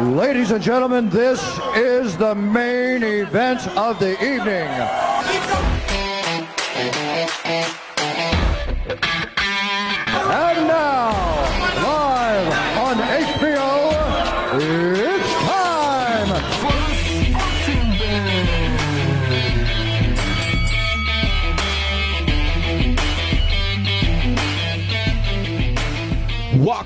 Ladies and gentlemen, this is the main event of the evening.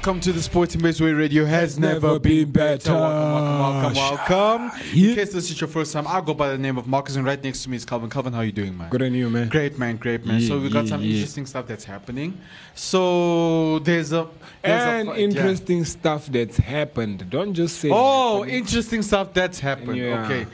Welcome to the Sporting Base Way Radio has never, been better. Welcome, welcome, welcome, welcome. Yeah. In case this is your first time, I'll go by the name of Marcus, and right next to me is Calvin. Calvin, how are you doing, man? Good on you, man. Great, man. Great, man. Yeah, so we got yeah, some interesting stuff that's happening. So there's a there's And a, interesting stuff that's happened. Don't just say. Oh, happened. interesting stuff that's happened. Yeah. Okay.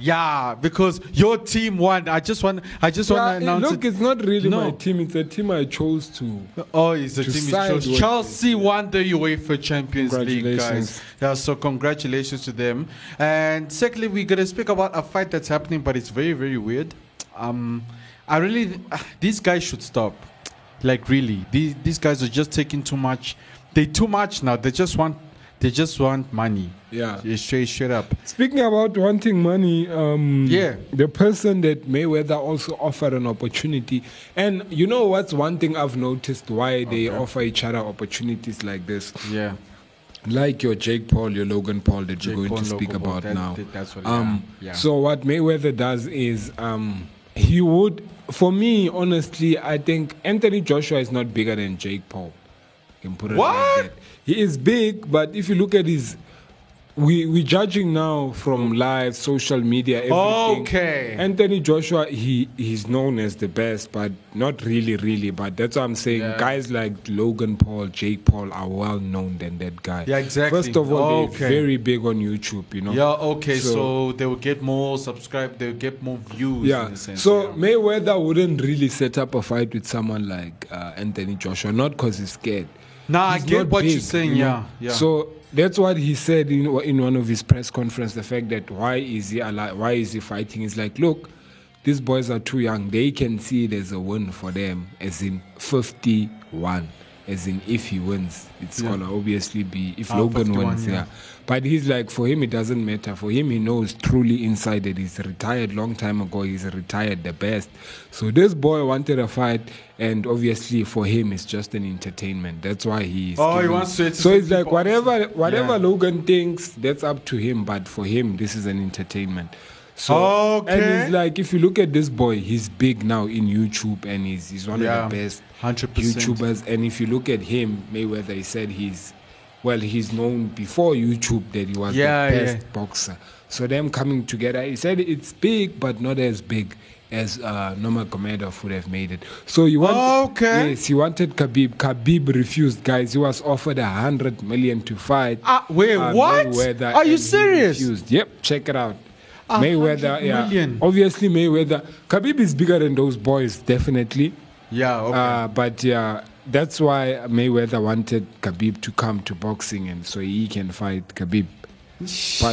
Yeah, because your team won. I just want. I just Yeah, want to announce look, it. it's not really No. my team. It's a team I chose to. Oh, it's a team side chose. Chelsea won the UEFA Champions League, guys. Yeah, so congratulations to them. And secondly, we're gonna speak about a fight that's happening, but it's very, very weird. Um, I really, these guys should stop. Like really, these these guys are just taking too much. They too much now. They just want, they just want money. Yeah. Yeah, straight, straight up. Speaking about wanting money, um, Yeah. the person that Mayweather also offered an opportunity, and you know what's one thing I've noticed why they offer each other opportunities like this, Yeah. like your Jake Paul, your Logan Paul that Jake you're going Paul, to speak Logan Paul, about that- now. that- that's what- um, yeah, yeah. So what Mayweather does is um, he would, for me, honestly, I think Anthony Joshua is not bigger than Jake Paul. You can put it What? like that. He is big, but if you look at his, we we judging now from live social media. Everything. Okay. Anthony Joshua, he he's known as the best, but not really, really. But that's what I'm saying. Yeah. Guys like Logan Paul, Jake Paul are well known than that guy. Yeah, exactly. First of all, Okay. they're very big on YouTube. You know. Yeah. Okay. So, So- they will get more subscribe. They will get more views. in Yeah. a sense, So yeah. Mayweather wouldn't really set up a fight with someone like uh, Anthony Joshua, not because he's scared. Nah, I get what you're saying. you know? Yeah. Yeah. So that's what he said in in one of his press conference. The fact that why is he alive? Why is he fighting? Is like, look, these boys are too young. They can see there's a win for them, as in fifty-one. As in, if he wins, it's Yeah. gonna obviously be if Logan 51, wins, yeah. yeah. But he's like, for him, it doesn't matter. For him, he knows truly inside that he's retired long time ago. He's retired the best. So this boy wanted a fight, and obviously for him, it's just an entertainment. That's why he's. Oh, he wants to So it's like whatever, whatever Yeah. Logan thinks, that's up to him. But for him, this is an entertainment. So Okay. and it's like if you look at this boy, he's big now in YouTube, and he's he's one Yeah, of the best 100%. YouTubers. And if you look at him, Mayweather, he said he's well, he's known before YouTube that he was Yeah, the best yeah. boxer. So them coming together, he said it's big, but not as big as uh, Nurmagomedov would have made it. So you want, Okay. yes, he wanted Khabib. Khabib refused, guys. He was offered a hundred million to fight. Ah, wait, uh, what? Mayweather, Are you serious? refused. Yep, check it out. A Mayweather, yeah. million. Obviously, Mayweather. Khabib is bigger than those boys, definitely. yeah. Okay. Uh, but yeah, that's why Mayweather wanted Khabib to come to boxing, and so he can fight Khabib. But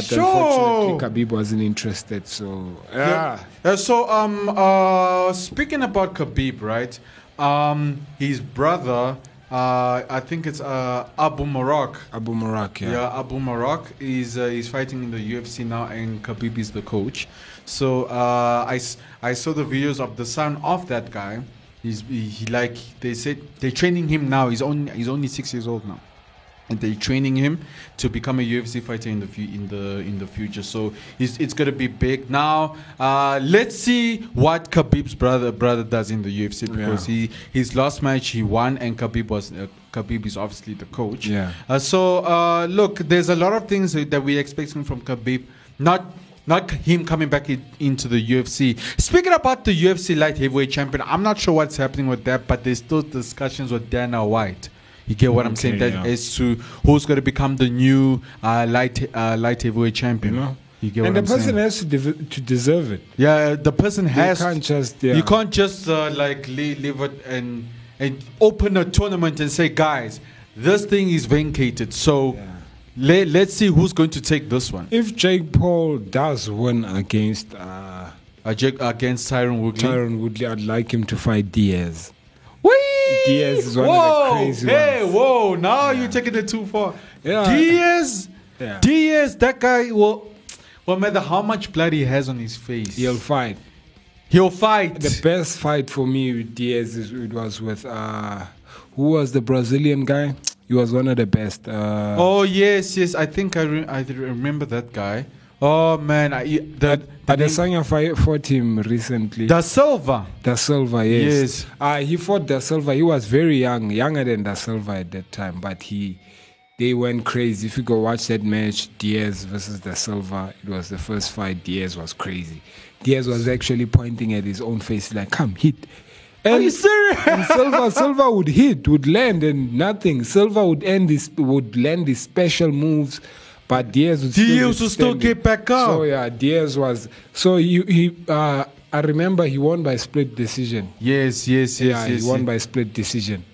Sure. unfortunately, Khabib wasn't interested. So yeah, Yeah. Uh, so um uh speaking about Khabib, right? Um his brother, uh I think it's uh Abu Marak. Abu Marak. Yeah, Yeah. Abu Marak is uh, is fighting in the UFC now, and Khabib is the coach. So uh, I, I saw the videos of the son of that guy. He's he, he like they said they're training him now. He's only he's only six years old now, they're training him to become a UFC fighter in the fu- in the in the future. So he's, it's gonna be big. Now uh, let's see what Khabib's brother brother does in the UFC because Yeah. he his last match he won, and Khabib was uh, Khabib is obviously the coach. Yeah. Uh, so uh, look, there's a lot of things that we're expecting from Khabib. Not not him coming back in, into the UFC. Speaking about the UFC light heavyweight champion, I'm not sure what's happening with that, but there's still discussions with Dana White. You get what I'm saying? Okay, That yeah. as to who's going to become the new uh, light uh, light heavyweight champion. You know? You get and the I'm person saying? has to, to deserve it. Yeah, the person has. can't just, yeah. You can't just uh, like leave, leave it and and open a tournament and say, guys, this thing is vacated. So Yeah. let, let's see who's going to take this one. If Jake Paul does win against uh, Uh, Jake against Tyron Woodley. Tyron Woodley, I'd like him to fight Diaz. Diaz is one of the whoa, crazy Hey, ones. whoa! Now you're taking it too far. Yeah. Diaz. Yeah. Diaz, that guy will. No matter how much blood he has on his face, He'll fight. he'll fight. The best fight for me with Diaz is, it was with uh, who was the Brazilian guy? He was one of the best. Uh, oh yes, yes. I think I re- I remember that guy. Oh man, I, the, the Adesanya fight, fought him recently. Da Silva. Da Silva, yes. Yes. Uh, he fought Da Silva. He was very young, younger than Da Silva at that time, but he they went crazy. If you go watch that match, Diaz versus Da Silva, it was the first fight. Diaz was crazy. Diaz was actually pointing at his own face, like, "Come hit." And, Are you serious? and Silva, Silva would hit, would land, and nothing. Silva would end this, would land his special moves, but Diaz would still, Diaz still get back up. So yeah, Diaz was. So he, he uh, I remember he won by split decision. Yes, yes, yes, yeah, yes. he won yes. by split decision.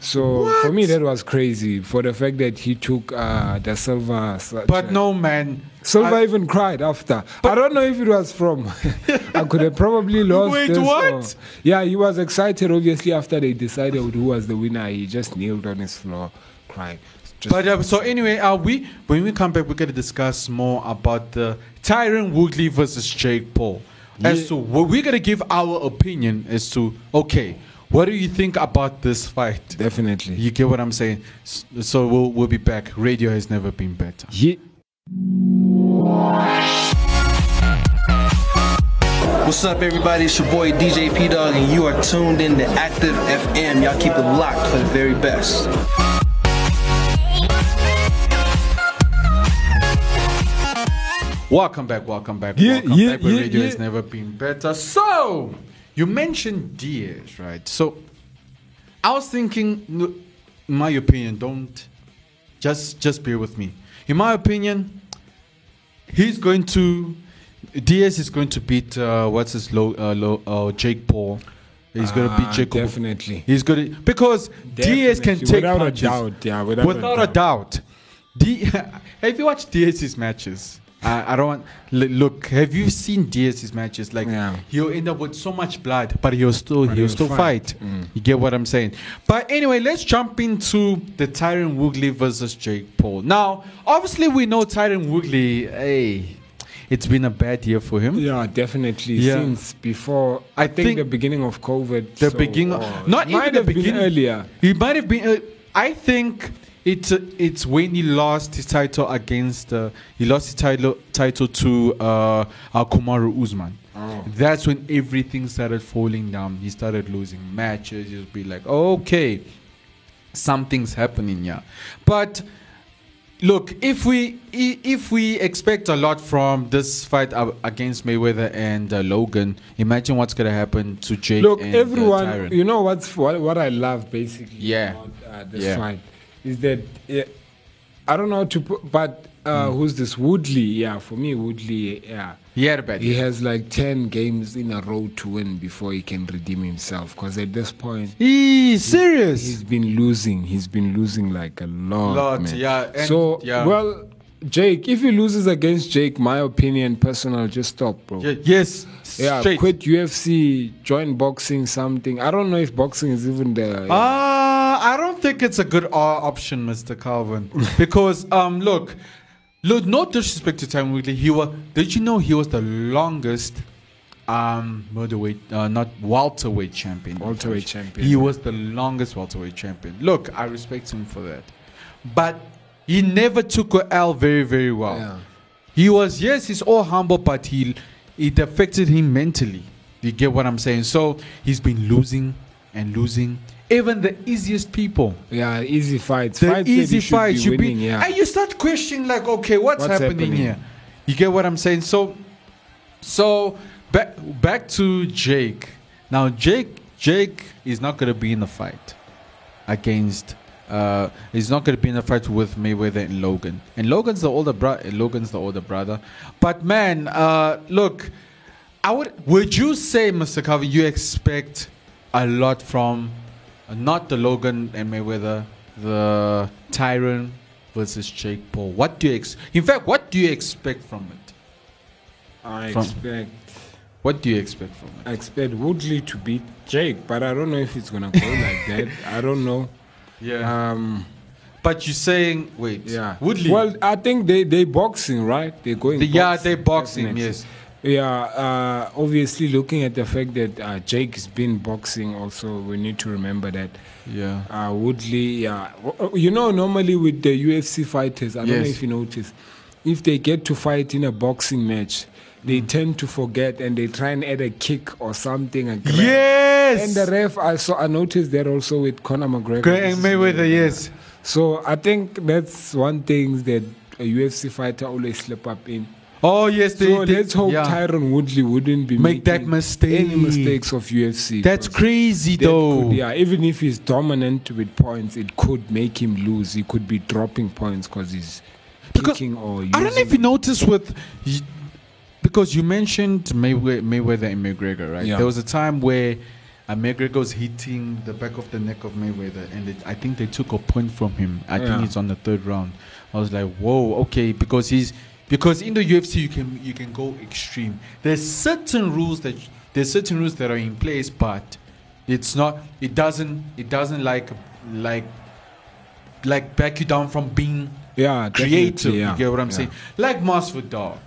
So for me, that was crazy for the fact that he took uh, Silva. such But a- no, man. Silva I- even cried after. I don't know if it was from. I could have probably lost. Wait, this what? or- yeah, he was excited. Obviously, after they decided who was the winner, he just kneeled on his floor, crying. Just But uh, so anyway, uh, we when we come back, we're gonna discuss more about the Tyron Woodley versus Jake Paul. As Yeah. to what we're gonna give our opinion as to okay, what do you think about this fight? definitely. You get what I'm saying? So we'll we'll be back. Radio has never been better. Yeah. What's up, everybody? It's your boy DJ P Dog, and you are tuned in to Active FM. Y'all keep it locked for the very best. Welcome back, welcome back, Yeah, welcome yeah, back. Yeah, radio yeah. has never been better. So you mentioned Diaz, right? So I was thinking, in my opinion, don't just just bear with me. In my opinion, he's going to Diaz is going to beat uh, what's his low, uh, low uh, Jake Paul. He's going to beat Ah, Jake Paul. definitely. He's going to because Diaz can take Without a doubt, yeah, without a without a doubt. D- have you watched Diaz's matches? I, I don't want. Look, have you seen Diaz's matches? Like Yeah. he'll end up with so much blood, but he'll still he'll, he'll still fight. fight. You get what I'm saying? But anyway, let's jump into the Tyron Woodley versus Jake Paul. Now, obviously, we know Tyron Woodley. Hey, it's been a bad year for him. Yeah, definitely. Yeah. Since before, I, I think, think the beginning of COVID. The so- beginning, or- not even the beginning. earlier. He might have been. Uh, I think it's uh, it's when he lost his title against. Uh, he lost his title title to uh, uh, Kamaru Usman. Oh. That's when everything started falling down. He started losing matches. You'd be like, okay, something's happening here. But look, if we if we expect a lot from this fight uh, against Mayweather and uh, Logan, imagine what's gonna happen to Jake. Look, and, uh, everyone, Tyron. you know what's what, what I love basically Yeah. about uh, this Yeah. fight is that uh, I don't know how to put, but uh, Hmm. who's this Woodley? Yeah, for me, Woodley. Yeah, yeah, but he has like ten games in a row to win before he can redeem himself. Because at this point, He serious. he's been losing. He's been losing like a lot. Lot, man. yeah, and- so yeah. well, Jake, if he loses against Jake, my opinion, personal, just stop, bro. Yes. Yeah, straight. quit UFC, join boxing, something. I don't know if boxing is even the. Uh, I don't think it's a good uh, option, Mr. Calvin, because um, look, look, no disrespect to Tyron Woodley, he was. Did you know he was the longest um middleweight, uh, not welterweight champion? Welterweight champion. He was the longest welterweight champion. Look, I respect him for that, but he never took a L very, very well. Yeah. He was yes, he's all humble, but he it affected him mentally. You get what I'm saying? So he's been losing and losing. Even the easiest people, yeah, easy fights. the fights easy you should fights, be you winning, be, yeah. and you start questioning like, okay, what's, What's happening, happening? here? You get what I'm saying? So, so back back to Jake. Now Jake Jake is not gonna be in the fight against. Uh, he's not going to be in a fight with Mayweather and Logan. And Logan's the older brother. Logan's the older brother. But man, uh, look, I would. Would you say, Mr. Calvin, you expect a lot from not the Logan and Mayweather, the Tyron versus Jake Paul? What do you ex? In fact, what do you expect from it? I From- expect What do you expect from it? I expect Woodley to beat Jake, but I don't know if it's gonna go like that. I don't know. Yeah. Um, But you're saying, wait, Yeah. Woodley. Well, I think they they boxing, right? They're going. The- yeah, boxing, they boxing, yes. Yeah. Uh, obviously, looking at the fact that uh, Jake's been boxing, also we need to remember that. yeah. Uh, Woodley, yeah. You know, normally with the UFC fighters, I don't know if you notice, if they get to fight in a boxing match, they Mm. tend to forget and they try and add a kick or something. A grab. Yes. And the ref, I saw, I noticed that also with Conor McGregor. Greg Mayweather, yes. so I think that's one thing that a UFC fighter always slip up in. Oh yes, they. so they- let's hope yeah. Tyron Woodley wouldn't be Make that mistake. Any mistakes of UFC. That's crazy that though. could- yeah, even if he's dominant with points, it could make him lose. He could be dropping points because he's Because picking or I don't know if you noticed with, because you mentioned Maywe- Mayweather and McGregor, right? Yeah. There was a time where uh, McGregor was hitting the back of the neck of Mayweather, and it, I think they took a point from him. I Yeah. think it's on the third round. I was like, whoa, okay, because he's because in the UFC you can you can go extreme. There's certain rules that there's certain rules that are in place, but it's not. It doesn't. It doesn't like like like back you down from being yeah, creative. yeah, You get what I'm yeah. saying? Like Masvidal.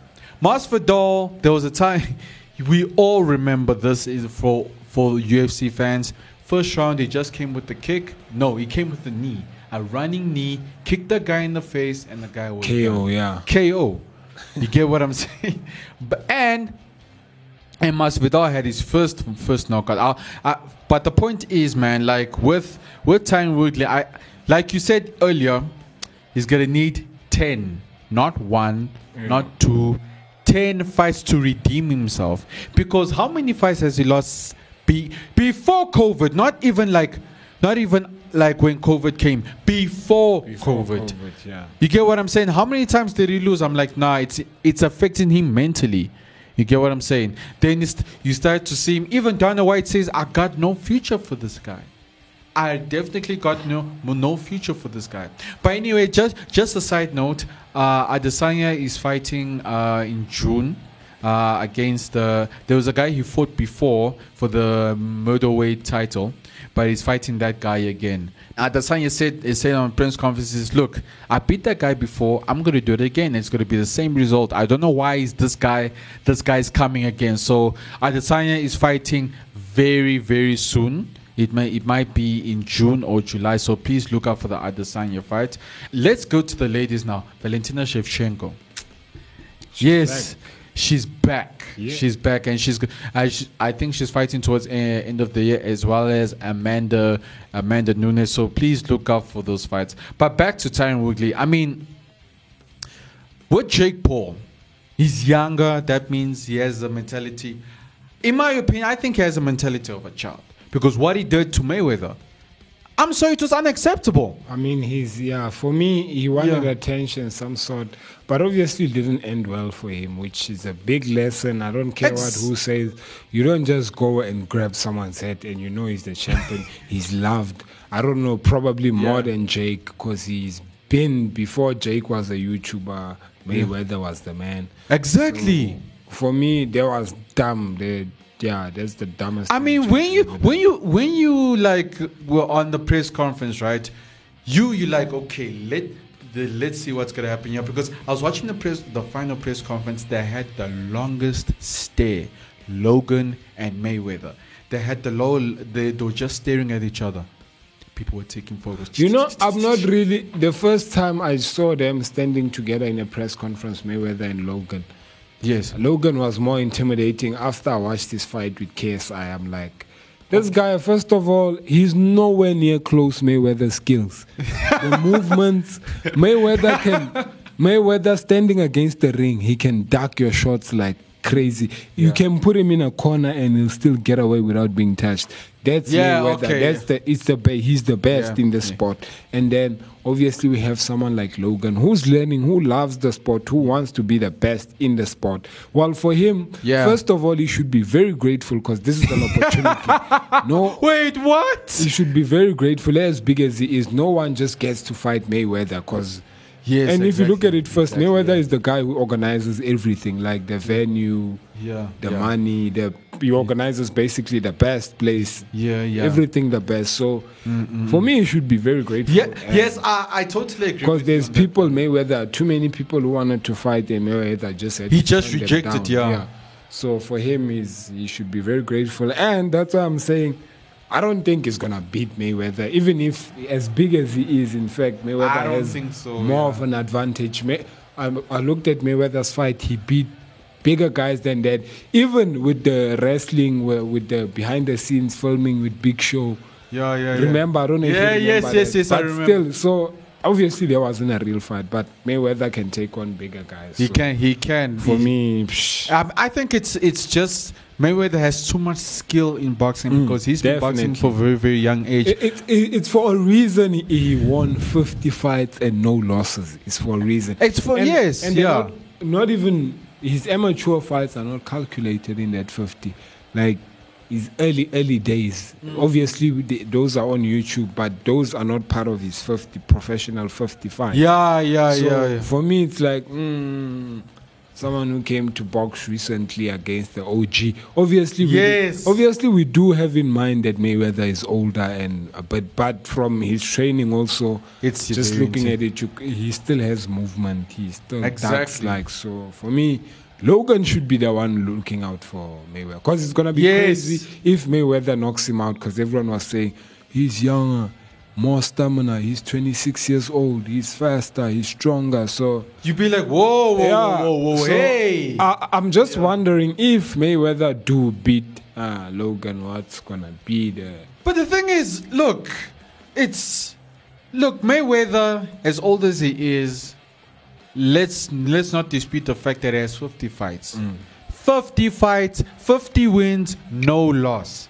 Masvidal, there was a time we all remember this is for for UFC fans. First round, he just came with the kick. No, he came with the knee, a running knee, kicked the guy in the face, and the guy was KO, done. yeah. KO. You get what I'm saying? But and and Masvidal had his first first knockout. I, I, but the point is, man, like with with Tyron Woodley, I like you said earlier, he's gonna need ten, not one, not two, ten fights to redeem himself. Because how many fights has he lost be, before COVID? Not even like, not even like when COVID came. Before, Before COVID. COVID, yeah. You get what I'm saying? How many times did he lose? I'm like, nah, it's it's affecting him mentally. You get what I'm saying? Then you start to see him. Even Dana White says, I got no future for this guy. I definitely got no no future for this guy. But anyway, just just a side note, uh, Adesanya is fighting uh, in June uh, against the. There was a guy he fought before for the middleweight title, but he's fighting that guy again. Adesanya said he said on press conferences, "Look, I beat that guy before. I'm going to do it again. It's going to be the same result. I don't know why is this guy this guy's coming again." So Adesanya is fighting very very soon. It may it might be in June or July, so please look out for the Adesanya fight. Let's go to the ladies now. Valentina Shevchenko. yes, she's back. Yeah. She's back, and she's. I sh- I think she's fighting towards uh, end of the year as well as Amanda Amanda Nunes. So please look out for those fights. But back to Tyron Woodley. I mean, with Jake Paul, he's younger. That means he has a mentality. In my opinion, I think he has a mentality of a child because what he did to Mayweather, I'm sorry, it was unacceptable. I mean, he's yeah. For me, he wanted Yeah. attention, some sort, but obviously it didn't end well for him, which is a big lesson. I don't care what who says. You don't just go and grab someone's head and you know he's the champion. he's loved. I don't know, probably more Yeah. than Jake, because he's been before Jake was a YouTuber. Mayweather was the man. Exactly. For me, that was dumb. The, yeah, that's the dumbest. I mean, when you when you when you like were on the press conference, right? You you like okay, let the, let's see what's gonna happen here because I was watching the press the final press conference. They had the longest stare, Logan and Mayweather. They had the low. They, they were just staring at each other. People were taking photos. You know, I'm not really. The first time I saw them standing together in a press conference, Mayweather and Logan, Yes. Logan was more intimidating. After I watched this fight with KSI, I'm like, this guy, first of all, he's nowhere near close Mayweather skills. the movements, Mayweather can, Mayweather standing against the ring, he can duck your shots like crazy. You can put him in a corner and he'll still get away without being touched. That's Yeah, Mayweather. okay. That's the it's the be- he's the best Yeah, in the yeah. sport. And then obviously we have someone like Logan who's learning, who loves the sport, who wants to be the best in the sport. Well, for him, Yeah. first of all, he should be very grateful because this is an opportunity. no, Wait, what? he should be very grateful. As big as he is, no one just gets to fight Mayweather because. Yes, and if you look at it first, exactly, Mayweather yeah. is the guy who organizes everything, like the venue, Yeah. the yeah. money, the he organizes basically the best place. Yeah, yeah. Everything the best. So for me, he should be very grateful. Yeah, And- yes, I, I totally agree. Because there's people Mayweather, too many people who wanted to fight him. Mayweather just He just rejected, down. yeah. So for him, he's, he should be very grateful, and that's why I'm saying. I don't think he's gonna beat Mayweather, even if as big as he is. In fact, Mayweather I don't has think so, more yeah. of an advantage. May, I, I looked at Mayweather's fight; he beat bigger guys than that. Even with the wrestling, uh, with the behind the scenes filming with Big Show. Yeah, yeah, yeah. Remember, I don't know if Yeah, you yes, remember yes, that. yes, I But remember. still, so obviously there wasn't a real fight, but Mayweather can take on bigger guys. He so can, he can. For He- me, psh, Um, I think it's it's just Mayweather has too much skill in boxing because he's been boxing for a very very young age. it, it, it, it's for a reason he, won 50 fights and no losses. It's for a reason. It's for- yes, and they're yeah. Not, not even his amateur fights are not calculated in that 50. Like his early early days. Mm. Obviously, the, those are on YouTube, but those are not part of his 50 professional 50 fights. yeah, yeah, So yeah, yeah. For me, it's like mm, someone who came to box recently against the OG. Obviously, we, Yes. obviously we do have in mind that Mayweather is older, and but but from his training also, It's just looking at it, you, he still has movement. He still Exactly. like so. For me. Logan should be the one looking out for Mayweather because it's gonna be Yes. crazy if Mayweather knocks him out because everyone was saying he's younger, more stamina, he's 26 years old, he's faster, he's stronger. So You be like, whoa, whoa, yeah, whoa, whoa, whoa, so hey. I, I'm just wondering if Mayweather do beat uh, Logan, what's gonna be the But the thing is, look, it's look Mayweather, as old as he is, let's let's not dispute the fact that he has 50 fights. Mm. 50 fights, 50 wins, no loss.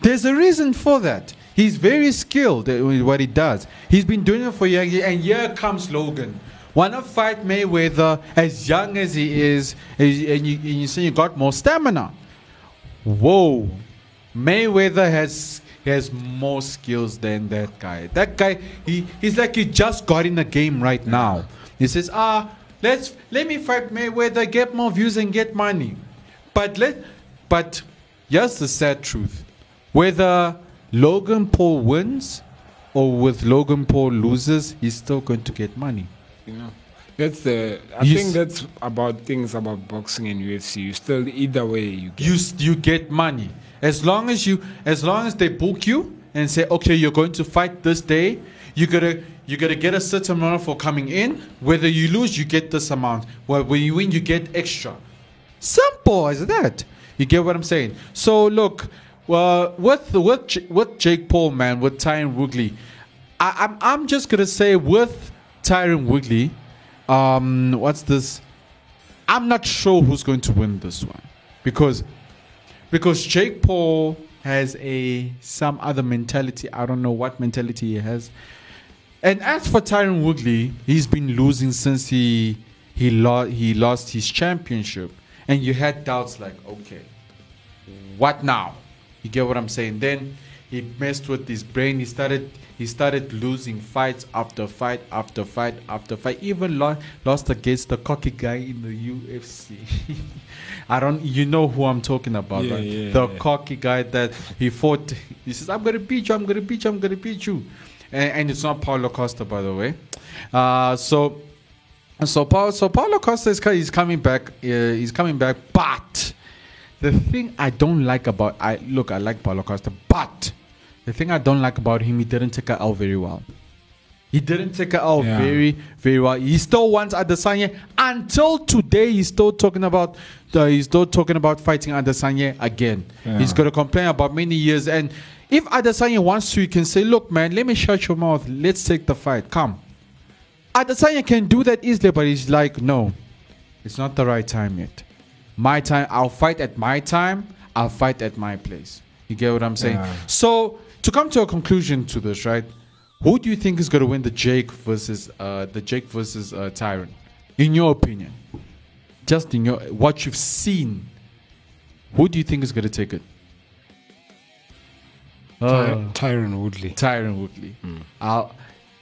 There's a reason for that. He's very skilled at what he does. He's been doing it for years, and here comes Logan. Wanna fight Mayweather as young as he is, and you, and you, and you say you got more stamina. Whoa, Mayweather has has more skills than that guy. That guy, he, he's like he just got in the game right now. He says, ah, let's let me fight Mayweather, get more views and get money. But let, but here's the sad truth: whether Logan Paul wins or with Logan Paul loses, he's still going to get money. you know that's the I You think that's about things about boxing and UFC. You still either way you get you you get money as long as you as long as they book you and say okay you're going to fight this day you gotta you gotta get a certain amount for coming in. Whether you lose you get this amount. Well when you win you get extra. Simple as that. You get what i'm saying? So look well with with with jake paul man with tyron woodley I, i'm i'm just gonna say with tyron woodley um what's this? I'm not sure who's going to win this one. Because because Jake Paul has a some other mentality. I don't know what mentality he has. And as for Tyron Woodley, he's been losing since he he lost he lost his championship, and you had doubts like, okay, what now? You get what I'm saying? Then he messed with his brain. He started he started losing fights after fight after fight after fight. Even lo- lost against the cocky guy in the UFC. I don't. You know who I'm talking about, Yeah, right? yeah, the yeah. cocky guy that he fought. He says, "I'm gonna beat you. I'm gonna beat you. I'm gonna beat you," and, and it's not Paulo Costa, by the way. Uh, so, so Paulo, so Paulo Costa is he's coming back. Uh, he's coming back, but the thing I don't like about I look, I like Paulo Costa, but the thing I don't like about him, he didn't take it out very well. He didn't take it out Yeah. very, very well. He still wants Adesanya. Until today, he's still talking about the, he's still talking about fighting Adesanya again. Yeah. He's gonna complain about many years. And if Adesanya wants to, he can say, "Look, man, let me shut your mouth. Let's take the fight. Come." Adesanya can do that easily, but he's like, "No, it's not the right time yet. My time. I'll fight at my time. I'll fight at my place." You get what I'm saying? Yeah. So to come to a conclusion to this, right? Who do you think is going to win the Jake versus uh, the Jake versus uh, Tyron? In your opinion, just in your what you've seen, who do you think is going to take it? Ty- Uh, Tyron Woodley. Tyron Woodley. I'll,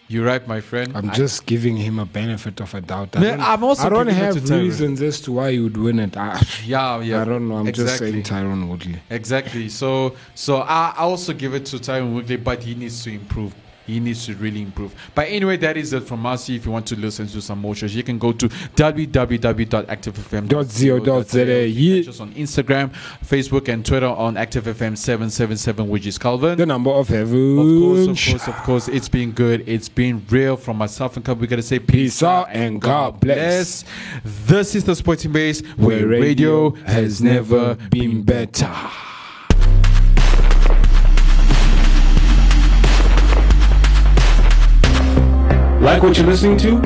You're right, my friend. I'm I- just giving him a benefit of a doubt. I Man, don't, I'm also I don't have to reasons as to why you would win it. I, yeah, yeah. I don't know. I'm just saying Tyron Woodley. Exactly. So, so I, I also give it to Tyron Woodley, but he needs to improve. He needs to really improve. But anyway, that is it from us. If you want to listen to some more shows, you can go to www.activefm.co.za. Yeah. Just on Instagram, Facebook, and Twitter on ActiveFM777, which is Calvin. The number of heaven. Of course, of course, of course. It's been good. It's been real from myself and Cub. We gotta say peace, Peace out and God bless. This is the Sporting Base where radio has never been better. Like what you're listening to?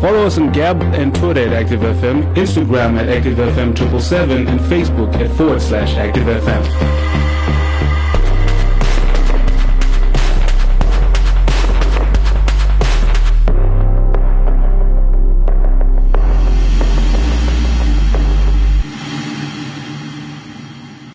Follow us on Gab and Twitter at ActiveFM, Instagram at ActiveFM777, and Facebook at forward slash ActiveFM.